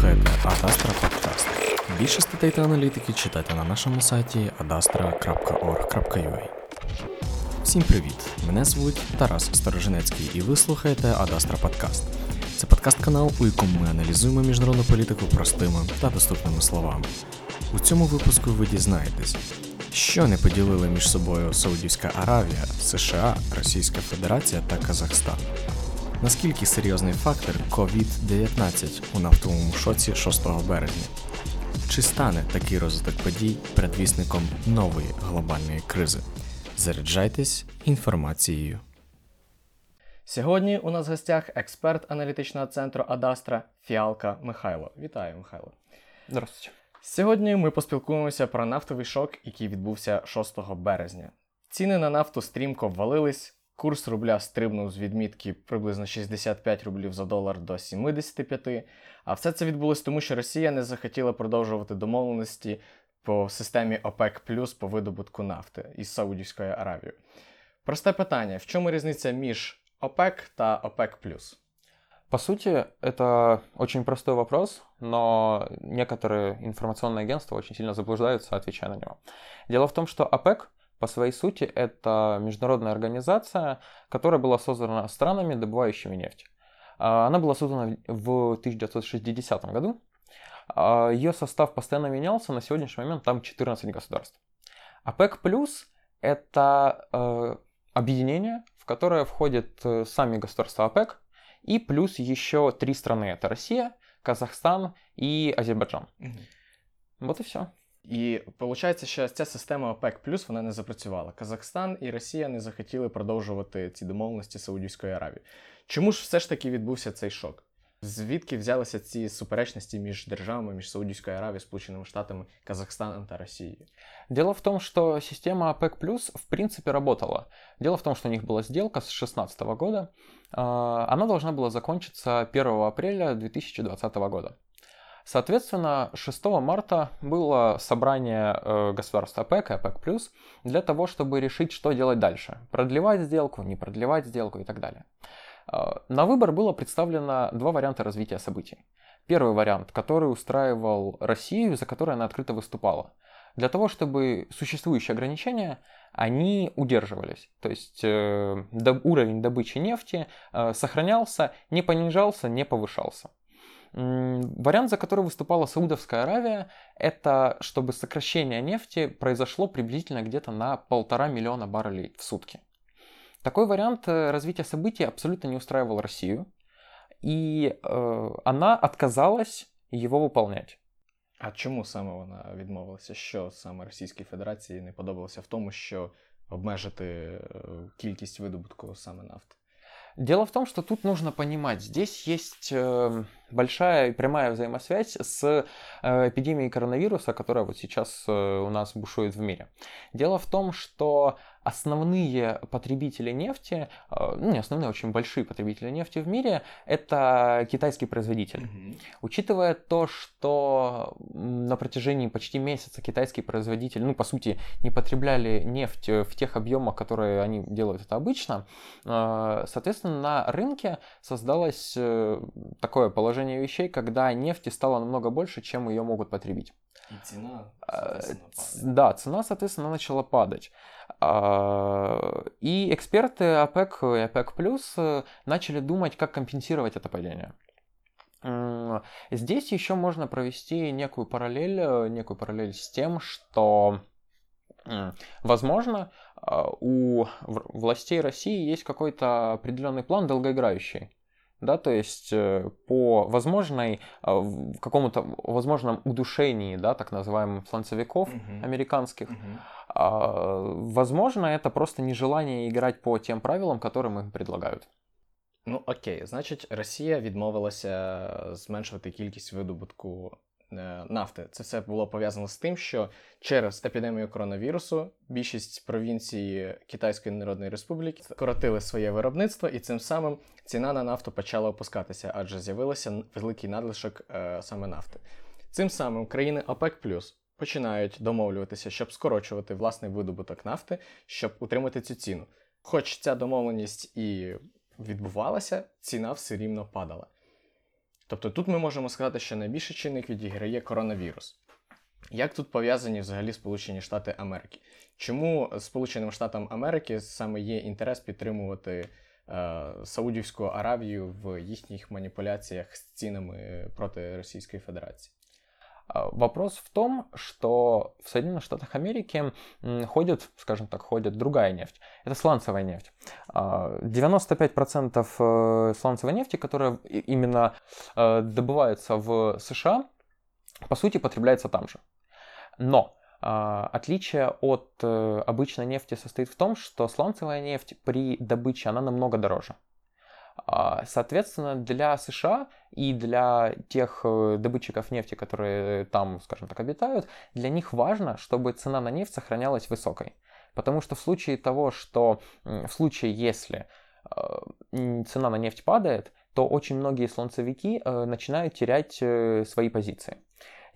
слухаєте Адастра Подкаст. Більше статей та аналітики читайте на нашому сайті adastra.org.ua. Всім привіт! Мене звуть Тарас Сторожинецький, і ви слухаєте Адастра Подкаст. Це подкаст-канал, у якому ми аналізуємо міжнародну політику простими та доступними словами. У цьому випуску ви дізнаєтесь, що не поділили між собою Саудівська Аравія, США, Російська Федерація та Казахстан. Наскільки серйозний фактор COVID-19 у нафтовому шоці 6 березня? Чи стане такий розвиток подій предвісником нової глобальної кризи? Заряджайтесь інформацією. Сьогодні у нас в гостях експерт аналітичного центру Адастра Фіалка Михайло. Вітаю, Михайло. Здравствуйте. Сьогодні ми поспілкуємося про нафтовий шок, який відбувся 6 березня. Ціни на нафту стрімко ввалились, курс рубля стрибнув з відмітки приблизно 65 рублів за долар до 75. А все це відбулось тому, що Росія не захотіла продовжувати домовленості по системі ОПЕК по видобутку нафти із Саудівською Аравією. Просте питання: в чому різниця між ОПЕК та ОПЕК По сути, это очень простой вопрос, но некоторые информационные агентства очень сильно заблуждаются, отвечая на него. Дело в том, что ОПЕК по своей сути это международная организация, которая была создана странами, добывающими нефть. А, она была создана в 1960 году. А, Ее состав постоянно менялся, на сегодняшний момент там 14 государств. ОПЕК плюс это э, объединение, в которое входят э, сами государства ОПЕК, и плюс еще три страны. Это Россия, Казахстан и Азербайджан. Угу. Вот и все. І виходить, що ця система ОПЕК плюс вона не запрацювала. Казахстан і Росія не захотіли продовжувати ці домовленості Саудівської Аравії. Чому ж все ж таки відбувся цей шок? Звідки взялися ці суперечності між державами, між Саудівською Аравією, Сполученими Штатами, Казахстаном та Россией? Дело в том, что система ОПЕК Плюс в принципе работала. Дело в том, что у них была сделка с 2016 года. Она должна была закончиться 1 апреля 2020 года. Соответственно, 6 марта было собрание э, государств ОПЕК и ОПЕК+, для того, чтобы решить, что делать дальше. Продлевать сделку, не продлевать сделку и так далее. Э, на выбор было представлено два варианта развития событий. Первый вариант, который устраивал Россию, за который она открыто выступала. Для того, чтобы существующие ограничения, они удерживались. То есть э, до, уровень добычи нефти э, сохранялся, не понижался, не повышался. Вариант, за который выступала Саудовская Аравия, это чтобы сокращение нефти произошло приблизительно где-то на полтора миллиона баррелей в сутки. Такой вариант э, развития событий абсолютно не устраивал Россию, и э, она отказалась его выполнять. А чому саме вона відмовилася? Що саме Російській Федерації не подобалося в тому, що обмежити кількість видобутку саме нафти? Дело в том, что тут нужно понимать, здесь есть эм, большая и прямая взаимосвязь с э, эпидемией коронавируса, которая вот сейчас э, у нас бушует в мире. Дело в том, что основные потребители нефти, э, ну не основные, очень большие потребители нефти в мире, это китайский производитель. Mm-hmm. Учитывая то, что на протяжении почти месяца китайский производитель, ну по сути, не потребляли нефть в тех объемах, которые они делают это обычно, соответственно, на рынке создалось такое положение, положение вещей, когда нефти стало намного больше, чем ее могут потребить. И цена, а, Да, цена, соответственно, начала падать. А, и эксперты ОПЕК и ОПЕК Плюс э, начали думать, как компенсировать это падение. Здесь еще можно провести некую параллель, э, некую параллель с тем, что Возможно, а, у властей России есть какой-то определенный план долгоиграющий да, то есть э, по возможной, а, какому-то возможном удушении, да, так называемых фланцевиков uh-huh. американских, uh-huh. возможно, это просто нежелание играть по тем правилам, которым им предлагают. Ну окей, значить, Росія відмовилася зменшувати кількість видобутку Е, нафти. Це все було пов'язано з тим, що через епідемію коронавірусу більшість провінцій Китайської Народної Республіки скоротили своє виробництво, і цим самим ціна на нафту почала опускатися, адже з'явився великий надлишок е, саме нафти. Цим самим країни ОПЕК починають домовлюватися, щоб скорочувати власний видобуток нафти, щоб утримати цю ціну. Хоч ця домовленість і відбувалася, ціна все рівно падала. Тобто тут ми можемо сказати, що найбільший чинник відіграє коронавірус. Як тут пов'язані взагалі Сполучені Штати Америки? Чому Сполученим Штатам Америки саме є інтерес підтримувати е, Саудівську Аравію в їхніх маніпуляціях з цінами проти Російської Федерації? А, Вопрос в том, что в Соединенных Штатах Америки ходит, скажем так, ходит другая нефть. Это сланцевая нефть. А, 95% э, сланцевой нефти, которая именно э, добывается в США, по сути, потребляется там же. Но а, отличие от э, обычной нефти состоит в том, что сланцевая нефть при добыче, она намного дороже. А, Соответственно, для США и для тех э, добытчиков нефти, которые там, скажем так, обитают, для них важно, чтобы цена на нефть сохранялась высокой. Потому что в случае того, что в случае, если м, цена на нефть падает, то очень многие слонцевики э, начинают терять э, свои позиции.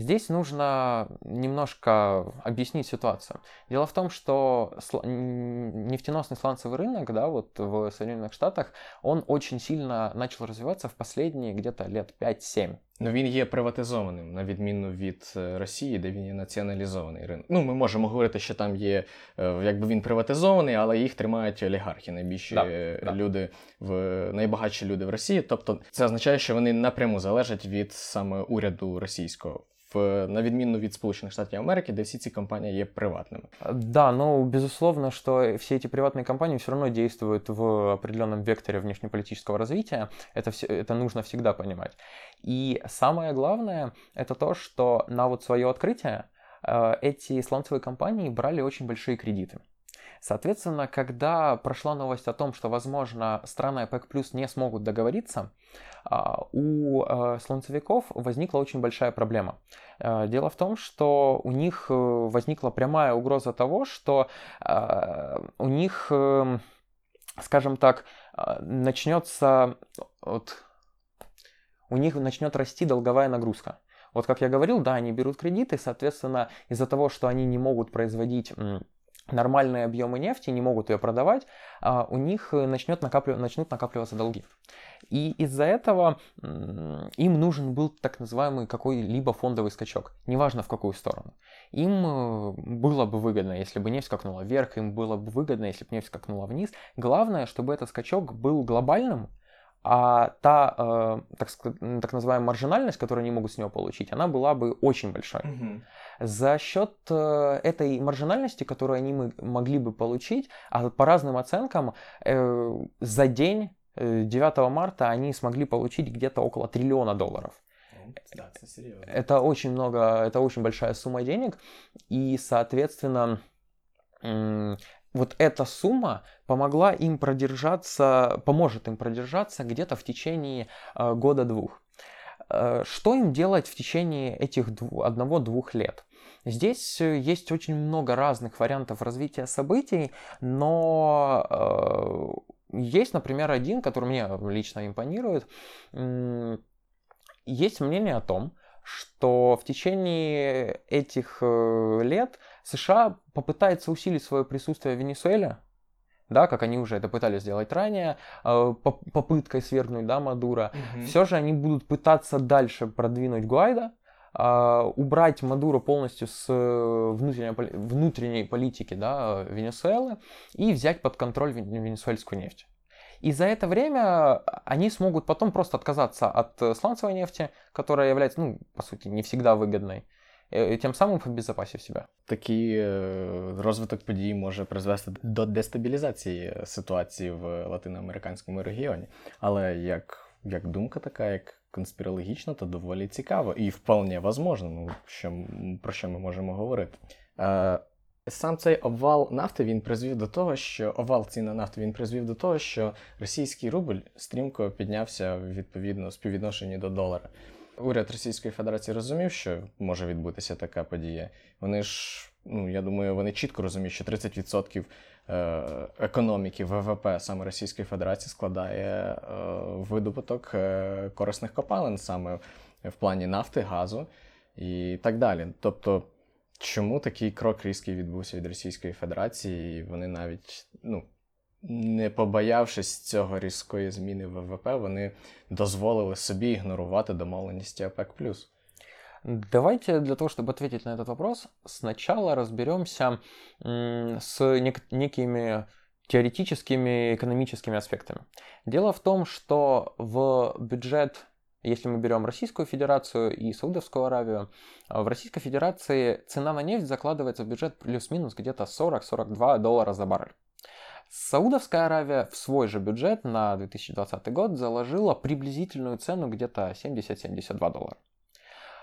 Здесь нужно немножко объяснить ситуацию. Дело в том, что сла- м, нефтеносный сланцевый рынок, да, вот в Соединенных Штатах, он очень сильно начал развиваться в последние где-то лет 5-7. Ну він є приватизованим, на відміну від е, Росії, де він є націоналізований ринок. Ну, ми можемо говорити, що там є, е, якби він приватизований, але їх тримають олігархи, найбільші Да, е, да. люди в найбагатші люди в Росії. Тобто це означає, що вони напряму залежать від саме уряду російського. В, на відміну від Сполучених Штатів Америки, де всі ці компанії є приватними. Да, но безусловно, что все эти приватные компании все равно действуют в определенном векторе внешнеполитического развития. Это, все, это нужно всегда понимать. И самое главное, это то, что на вот свое открытие э, эти сланцевые компании брали очень большие кредиты. Соответственно, когда прошла новость о том, что, возможно, страны ОПЕК плюс не смогут договориться, а, у э, слонцевиков возникла очень большая проблема. Э, Дело в том, что у них э, возникла прямая угроза того, что у них, эм, скажем так, начнется вот, у них начнет расти долговая нагрузка. Вот как я говорил, да, они берут кредиты, соответственно, из-за того, что они не могут производить нормальные объемы нефти, не могут ее продавать, а, у них э, начнет накаплив- начнут накапливаться долги. И из-за этого им нужен был так называемый какой-либо фондовый скачок, неважно в какую сторону. Им э, было бы выгодно, если бы нефть скакнула вверх, им было бы выгодно, если бы нефть скакнула вниз. Главное, чтобы этот скачок был глобальным, а та, э, так, так называемая маржинальность, которую они могут с него получить, она была бы очень большой. За счет э, этой маржинальности, которую они могли бы получить, а по разным оценкам, э, за день э, 9 марта они смогли получить где-то около триллиона долларов. Так, це серйозно. Это очень много, это очень большая сумма денег, и, соответственно, вот эта сумма помогла им продержаться, поможет им продержаться где-то в течение э, года-двух. Э, Что им делать в течение этих дву- одного-двух лет? Здесь э, есть очень много разных вариантов развития событий, но есть, например, один, который мне лично импонирует. Есть мнение о том, что в течение этих лет США попытается усилить свое присутствие в Венесуэле, да, как они уже это пытались сделать ранее, э, поп- попыткой свергнуть, да, Мадуро. Все же они будут пытаться дальше продвинуть Гуайда, а, убрать Мадуро полностью с э, внутренней, внутренней политики да, Венесуэлы и взять под контроль вен- венесуэльскую нефть. И за это время они смогут потом просто отказаться от э, сланцевой нефти, которая является, ну, по сути, не всегда выгодной, э, тем самым обезопасив себя. Такий е, розвиток подій може призвести до дестабілізації ситуації в латиноамериканському регіоні. Але як, як думка така, як конспірологічна, то доволі цікаво і вполне возможно, ну, що, про що ми можемо говорити. Е, Сам цей обвал нафти він призвів до того, що обвал цін на нафту він призвів до того, що російський рубль стрімко піднявся відповідно співвідношенні до долара. Уряд Російської Федерації розумів, що може відбутися така подія. Вони ж, ну я думаю, вони чітко розуміють, що 30% е, економіки ВВП саме Російської Федерації складає е, видобуток е, корисних копалин саме в плані нафти, газу і так далі. Тобто, чому такий крок різкий відбувся від Російської Федерації, і вони навіть ну, не побоявшись цього різкої зміни ВВП, вони дозволили собі ігнорувати домовленості ОПЕК+. Давайте для того, чтобы ответить на этот вопрос, сначала разберемся с нек- некими теоретическими экономическими аспектами. Дело в том, что в бюджет, если мы берем Российскую Федерацию и Саудовскую Аравию, в Российской Федерации цена на нефть закладывается в бюджет плюс-минус где-то 40-42 доллара за баррель. Саудовская Аравия в свой же бюджет на 2020 год заложила приблизительную цену где-то 70-72 доллара.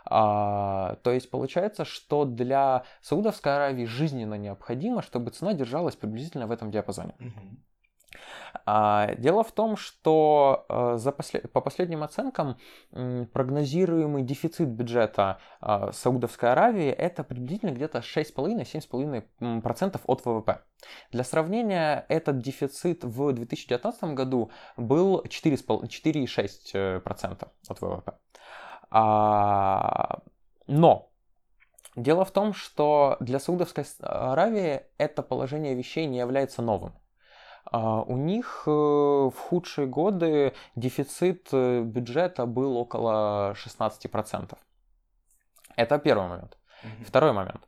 А, то есть получается, что для Саудовской Аравии жизненно необходимо, чтобы цена держалась приблизительно в этом диапазоне. А, дело в том, что а, за послед... по последним оценкам прогнозируемый дефицит бюджета а, Саудовской Аравии это приблизительно где-то 6,5-7,5% от ВВП. Для сравнения, этот дефицит в 2019 году был 4,6% от ВВП. А, но дело в том, что для Саудовской Аравии это положение вещей не является новым. А, у них э, в худшие годы дефицит э, бюджета был около 16%. Это первый момент. Mm-hmm. Второй момент.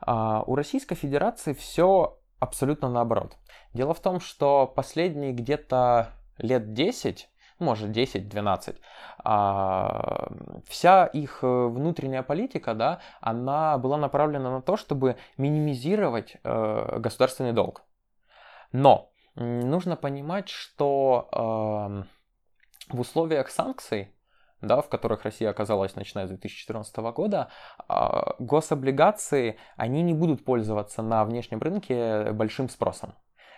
А, у Российской Федерации все абсолютно наоборот. Дело в том, что последние где-то лет 10 может 10-12, а, вся их э, внутренняя политика, да, она была направлена на то, чтобы минимизировать э, государственный долг. Но нужно понимать, что э, в условиях санкций, да, в которых Россия оказалась начиная с 2014 года, э, гособлигации, они не будут пользоваться на внешнем рынке большим спросом.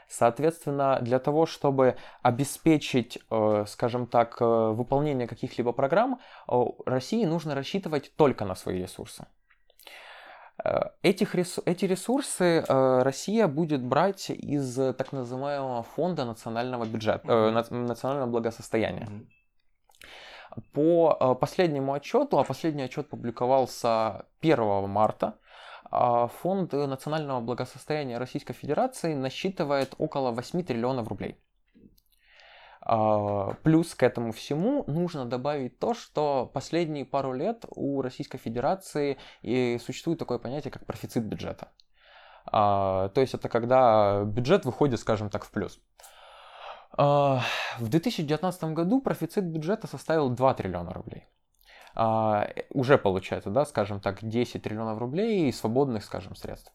Соответственно, для того, чтобы обеспечить, э, скажем так, э, выполнение каких-либо программ, э, России нужно рассчитывать только на свои ресурсы. Этих, эти ресурсы Россия будет брать из так называемого фонда национального бюджета, mm-hmm. национального благосостояния. Mm-hmm. По последнему отчету, а последний отчет публиковался 1 марта, фонд национального благосостояния Российской Федерации насчитывает около 8 триллионов рублей. А, плюс к этому всему нужно добавить то, что последние пару лет у Российской Федерации и существует такое понятие, как профицит бюджета. А, то есть это когда бюджет выходит, скажем так, в плюс. В 2019 году профицит бюджета составил 2 триллиона рублей а, уже получается, да, скажем так, 10 триллионов рублей свободных, скажем, средств.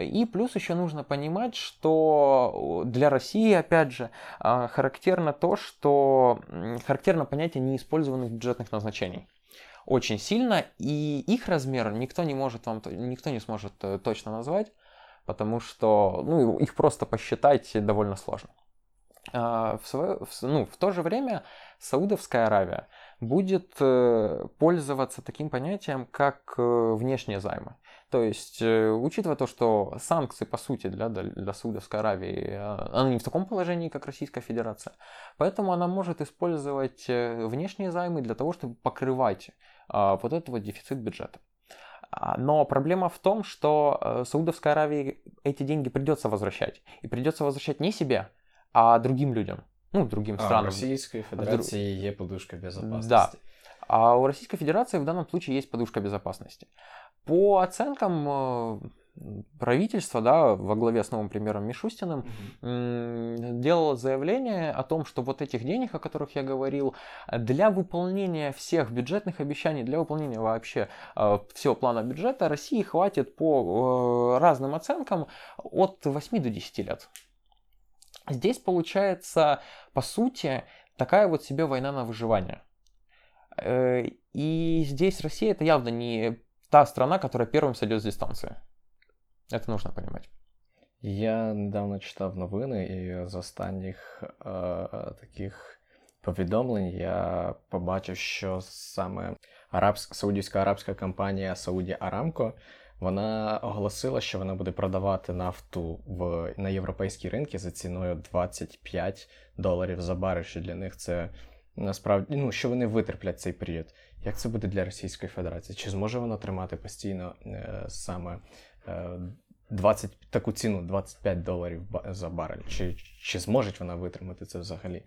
И плюс еще нужно понимать, что для России, опять же, а, характерно то, что характерно понятие неиспользованных бюджетных назначений очень сильно, и их размер никто не может вам, никто не сможет э, точно назвать, потому что ну, их просто посчитать довольно сложно. А, в, свое, в, ну, в то же время Саудовская Аравия будет э, пользоваться таким понятием, как э, внешние займы. То есть, э, учитывая то, что санкции, по сути, для, для Саудовской Аравии, она не в таком положении, как Российская Федерация, поэтому она может использовать внешние займы для того, чтобы покрывать а, вот этот вот дефицит бюджета. А, но проблема в том, что Саудовской Аравии эти деньги придется возвращать. И придется возвращать не себе, а другим людям ну, другим а, странам. У Российской Федерации в... есть подушка безопасности. Да. А у Российской Федерации в данном случае есть подушка безопасности. По оценкам э, правительства, да, во главе с новым премьером Мишустиным, mm-hmm. делало заявление о том, что вот этих денег, о которых я говорил, для выполнения всех бюджетных обещаний, для выполнения вообще э, всего плана бюджета России хватит по э, разным оценкам от 8 до 10 лет. Здесь получается, по сути, такая вот себе война на выживание. Э, и здесь Россия это явно не та страна, которая первым сойдет с дистанции. Это нужно понимать. Я недавно читав новини, і з останніх е, таких повідомлень я побачив, що саме арабська саудівська арабська компанія Saudi Aramco вона оголосила, що вона буде продавати нафту в на європейські ринки за ціною 25 доларів за барель, що для них це насправді ну що вони витерплять цей період. Як це буде для Російської Федерації? Чи зможе вона тримати постійно е, саме е, 20, таку ціну 25 доларів за барель? Чи, чи зможе вона витримати це взагалі?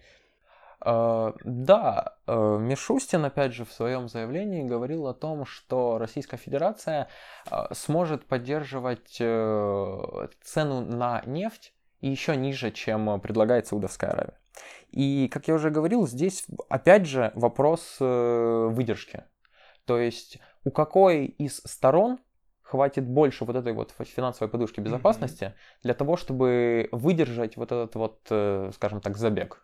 Э, Да, э, Мишустин, опять же, в своем заявлении говорил о том, что Российская Федерация э, сможет поддерживать цену на нефть еще ниже, чем предлагает Саудовская Аравия. И, как я уже говорил, здесь опять же вопрос выдержки. То есть у какой из сторон хватит больше вот этой вот финансовой подушки безопасности для того, чтобы выдержать вот этот вот, скажем так, забег.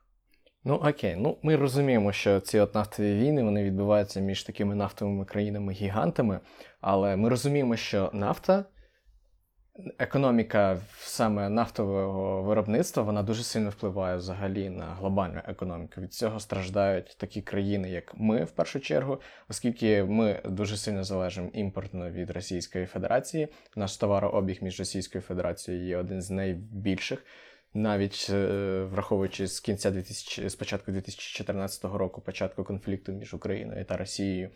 Ну окей, ну ми розуміємо, що ці от нафтові війни вони відбуваються між такими нафтовими країнами-гігантами, але ми розуміємо, що нафта, економіка саме нафтового виробництва, вона дуже сильно впливає взагалі на глобальну економіку. Від цього страждають такі країни, як ми, в першу чергу, оскільки ми дуже сильно залежимо імпортно від Російської Федерації. Наш товарообіг між Російською Федерацією є один з найбільших. Навіть е, враховуючи з кінця 2000, з початку 2014 року, початку конфлікту між Україною та Росією,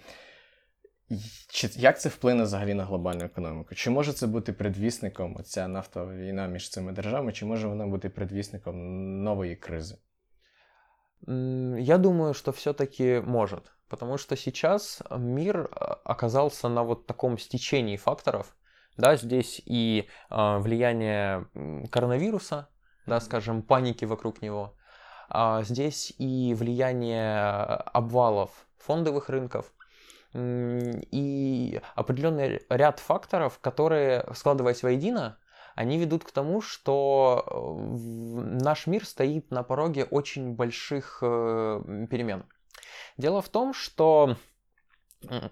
чи як це вплине взагалі на глобальну економіку? Чи може це бути предвісником оця нафтова війна між цими державами, чи може вона бути предвісником нової кризи? Я думаю, что все-таки может, потому что сейчас мир э, оказался на вот таком стечении факторов. Да, здесь и э, влияние коронавируса, да, скажем, паники вокруг него. А здесь и влияние обвалов фондовых рынков. И определенный ряд факторов, которые, складываясь воедино, они ведут к тому, что э, наш мир стоит на пороге очень больших э, перемен. Дело в том, что,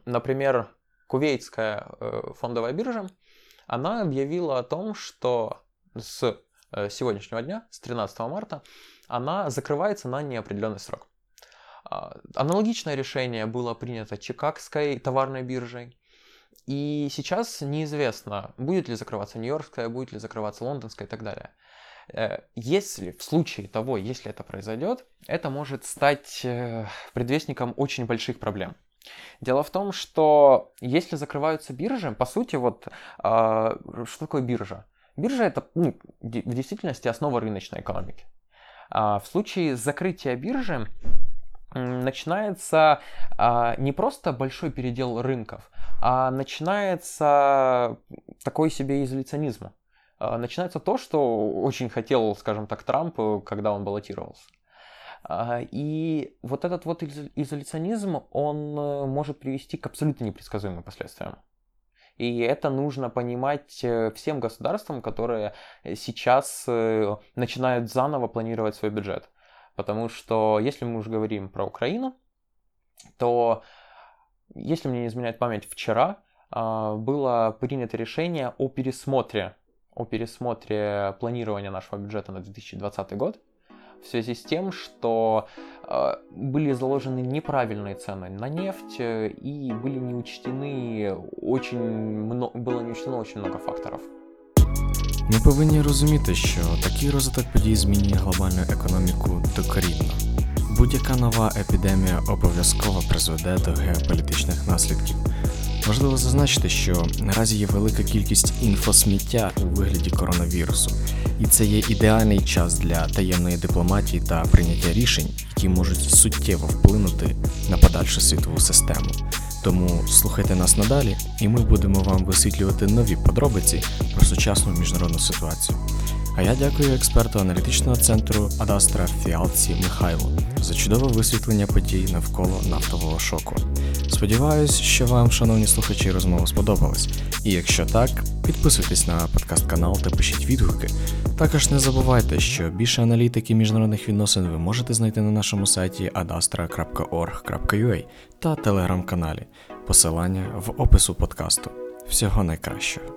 например, Кувейтская э, фондовая биржа, она объявила о том, что с сегодняшнего дня, с 13 марта, она закрывается на неопределенный срок. А, Аналогичное решение было принято Чикагской товарной биржей. И сейчас неизвестно, будет ли закрываться Нью-Йоркская, будет ли закрываться Лондонская и так далее. Э, Если в случае того, если это произойдет, это может стать э, предвестником очень больших проблем. Дело в том, что если закрываются биржи, по сути, вот а, что такое биржа? Биржа это ну, в действительности основа рыночной экономики. А, в случае закрытия биржи начинается а, не просто большой передел рынков, а начинается такой себе изоляционизм. А, Начинается то, что очень хотел, скажем так, Трамп, э, когда он баллотировался. И вот этот вот изо- изоляционизм, он э, может привести к абсолютно непредсказуемым последствиям. И это нужно понимать э, всем государствам, которые э, сейчас э, начинают заново планировать свой бюджет. Потому что если мы уже говорим про Украину, то, если мне не изменяет память, вчера а, было принято решение о пересмотре, о пересмотре планирования нашего бюджета на 2020 год в связи с тем, что э, были заложены неправильные цены на нефть э, и были не учтены очень много, было не учтено очень много факторов. Ми повинні розуміти, що такий розвиток подій змінює глобальну економіку докорінно. Будь-яка нова епідемія обов'язково призведе до геополітичних наслідків. Важливо зазначити, що наразі є велика кількість інфосміття у вигляді коронавірусу, і це є ідеальний час для таємної дипломатії та прийняття рішень, які можуть суттєво вплинути на подальшу світову систему. Тому слухайте нас надалі, і ми будемо вам висвітлювати нові подробиці про сучасну міжнародну ситуацію. А я дякую експерту аналітичного центру Адастра Фіалці Михайлу за чудове висвітлення подій навколо нафтового шоку. Сподіваюсь, що вам, шановні слухачі, розмова сподобалась. І якщо так, підписуйтесь на подкаст канал та пишіть відгуки. Також не забувайте, що більше аналітики міжнародних відносин ви можете знайти на нашому сайті adastra.org.ua та телеграм-каналі. Посилання в опису подкасту. Всього найкращого.